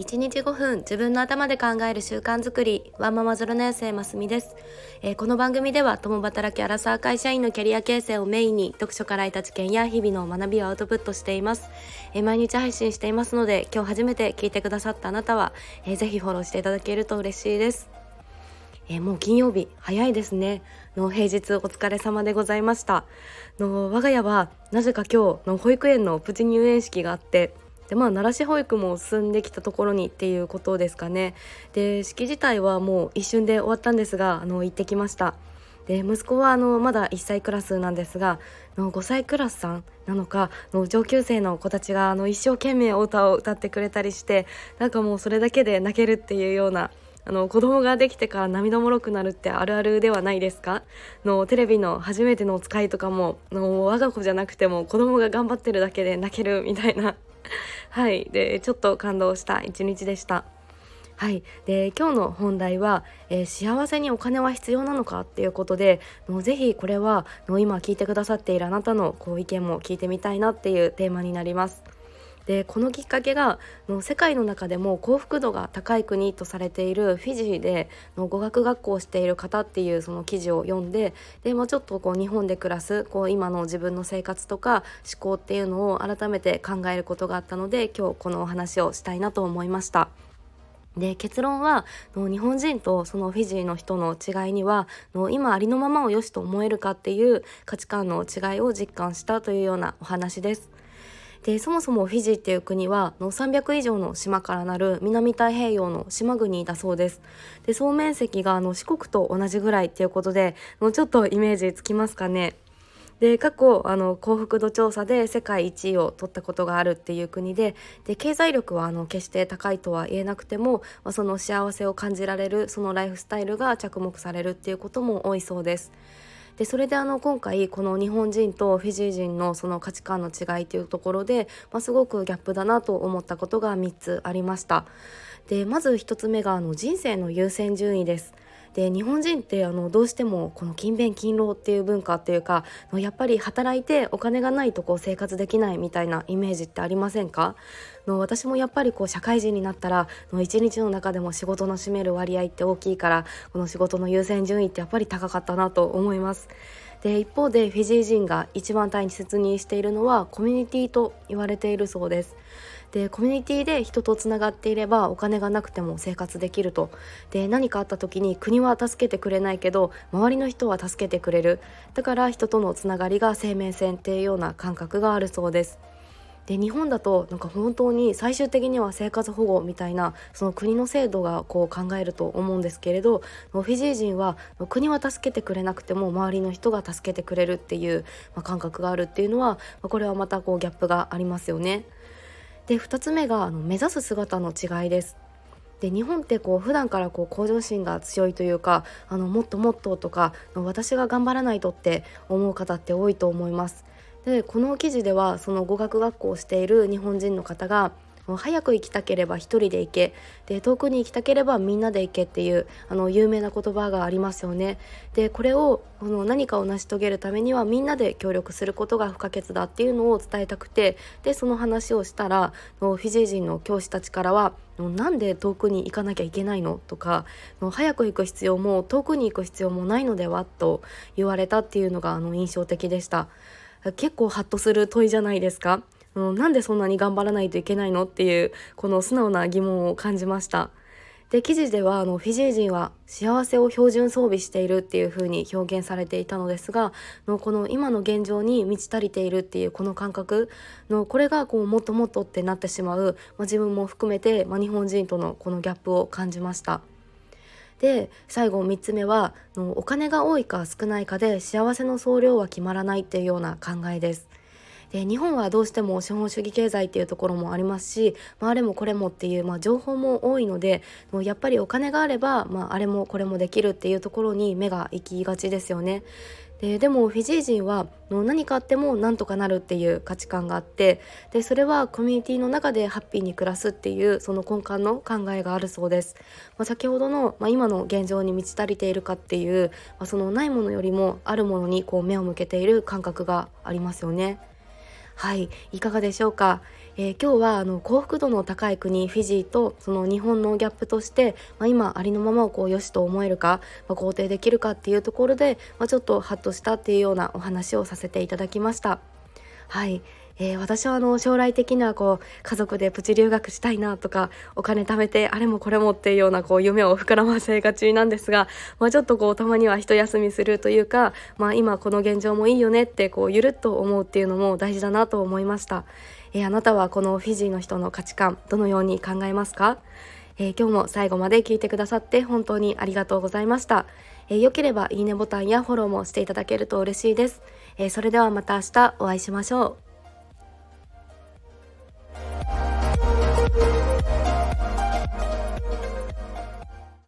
1日5分自分の頭で考える習慣づくり。ワンママ0年生ますみです、えー、この番組では共働きアラサー会社員のキャリア形成をメインに読書から得た知見や日々の学びをアウトプットしています、えー、毎日配信していますので今日初めて聞いてくださったあなたは、えー、ぜひフォローしていただけると嬉しいです。えー、もう金曜日早いですね。の平日お疲れ様でございました。の我が家はなぜか今日の保育園のプチ入園式があってでまあ奈良市保育も進んできたところにっていうことですかね。で式自体はもう一瞬で終わったんですがあの行ってきました。で息子はあのまだ1歳クラスなんですがの5歳クラスさんなのかの上級生の子たちがあの一生懸命お歌を歌ってくれたりしてなんかもうそれだけで泣けるっていうようなあの子供ができてから涙もろくなるってあるあるではないですか？のテレビの初めてのお使いとかもの我が子じゃなくても子供が頑張ってるだけで泣けるみたいな はい。でちょっと感動した一日でした。はい。で今日の本題は、えー、幸せにお金は必要なのかっていうことでのぜひこれはの今聞いてくださっているあなたのこう意見も聞いてみたいなっていうテーマになります。でこのきっかけがの世界の中でも幸福度が高い国とされているフィジーでの語学学校をしている方っていうその記事を読んでで、まあ、ちょっとこう日本で暮らすこう今の自分の生活とか思考っていうのを改めて考えることがあったので今日このお話をしたいなと思いました。で結論は日本人とそのフィジーの人の違いには今ありのままを良しと思えるかっていう価値観の違いを実感したというようなお話です。でそもそもフィジーっていう国はの300以上の島からなる南太平洋の島国だそうですで総面積があの四国と同じぐらいっていうことでのちょっとイメージつきますかねで過去あの幸福度調査で世界一位を取ったことがあるっていう国でで経済力はあの決して高いとは言えなくても、まあ、その幸せを感じられるそのライフスタイルが着目されるっていうことも多いそうです。でそれであの今回この日本人とフィジー人のその価値観の違いというところで、まあ、すごくギャップだなと思ったことが3つありました。でまず1つ目があの人生の優先順位です。で日本人ってあのどうしてもこの勤勉勤労っていう文化っていうかやっぱり働いてお金がないとこう生活できないみたいなイメージってありませんか？の私もやっぱりこう社会人になったらの1日の中でも仕事の占める割合って大きいからこの仕事の優先順位ってやっぱり高かったなと思います。で一方でフィジー人が一番大切にしているのはコミュニティと言われているそうです。でコミュニティで人とつながっていればお金がなくても生活できるとで何かあった時に国は助けてくれないけど周りの人は助けてくれるだから人とのつながりが生命線っていうような感覚があるそうです。で日本だとなんか本当に最終的には生活保護みたいなその国の制度がこう考えると思うんですけれどフィジー人は国は助けてくれなくても周りの人が助けてくれるっていう、ま感覚があるっていうのは、まこれはまたこうギャップがありますよね。で2つ目があの目指す姿の違いです。で日本ってこう普段からこう向上心が強いというかあのもっともっととか私が頑張らないとって思う方って多いと思います。でこの記事ではその語学学校をしている日本人の方がもう早く行きたければ一人で行けで遠くに行きたければみんなで行けっていうあの有名な言葉がありますよね。でこれをこの何かを成し遂げるためにはみんなで協力することが不可欠だっていうのを伝えたくてでその話をしたらフィジー人の教師たちからは「なんで遠くに行かなきゃいけないの?」とか「早く行く必要も遠くに行く必要もないのでは?」と言われたっていうのがあの印象的でした。結構ハッとする問いじゃないですか。うん、なんでそんなに頑張らないといけないのっていうこの素直な疑問を感じましたで記事ではあのフィジー人は幸せを標準装備しているっていう風に表現されていたのですがのこの今の現状に満ち足りているっていうこの感覚のこれがこうもっともっとってなってしまう、まあ、自分も含めて、まあ、日本人とのこのギャップを感じました。で最後3つ目はのお金が多いか少ないかで幸せの総量は決まらないっていうような考えです。で日本はどうしても資本主義経済っていうところもありますし、まあ、あれもこれもっていう、まあ、情報も多いのでもうやっぱりお金があれば、まあ、あれもこれもできるっていうところに目が行きがちですよね。ででもフィジー人は何かあってもなんとかなるっていう価値観があってでそれはコミュニティの中でハッピーに暮らすっていうその根幹の考えがあるそうです。まあ、先ほどの、まあ、今の現状に満ち足りているかっていう、まあ、そのないものよりもあるものにこう目を向けている感覚がありますよね。はいいかがでしょうか、えー、今日はあの幸福度の高い国フィジーとその日本のギャップとして、まあ、今ありのままをこう良しと思えるか、まあ、肯定できるかっていうところで、まあ、ちょっとハッとしたっていうようなお話をさせていただきました。はい。えー、私はあの将来的にはこう家族でプチ留学したいなとかお金貯めてあれもこれもっていうようなこう夢を膨らませがちなんですが、まあ、ちょっとこうたまには一休みするというか、まあ、今この現状もいいよねってこうゆるっと思うっていうのも大事だなと思いました、えー、あなたはこのフィジーの人の価値観どのように考えますか？えー、今日も最後まで聞いてくださって本当にありがとうございました。えー、よければいいねボタンやフォローもしていただけると嬉しいです。えー、それではまた明日お会いしましょう。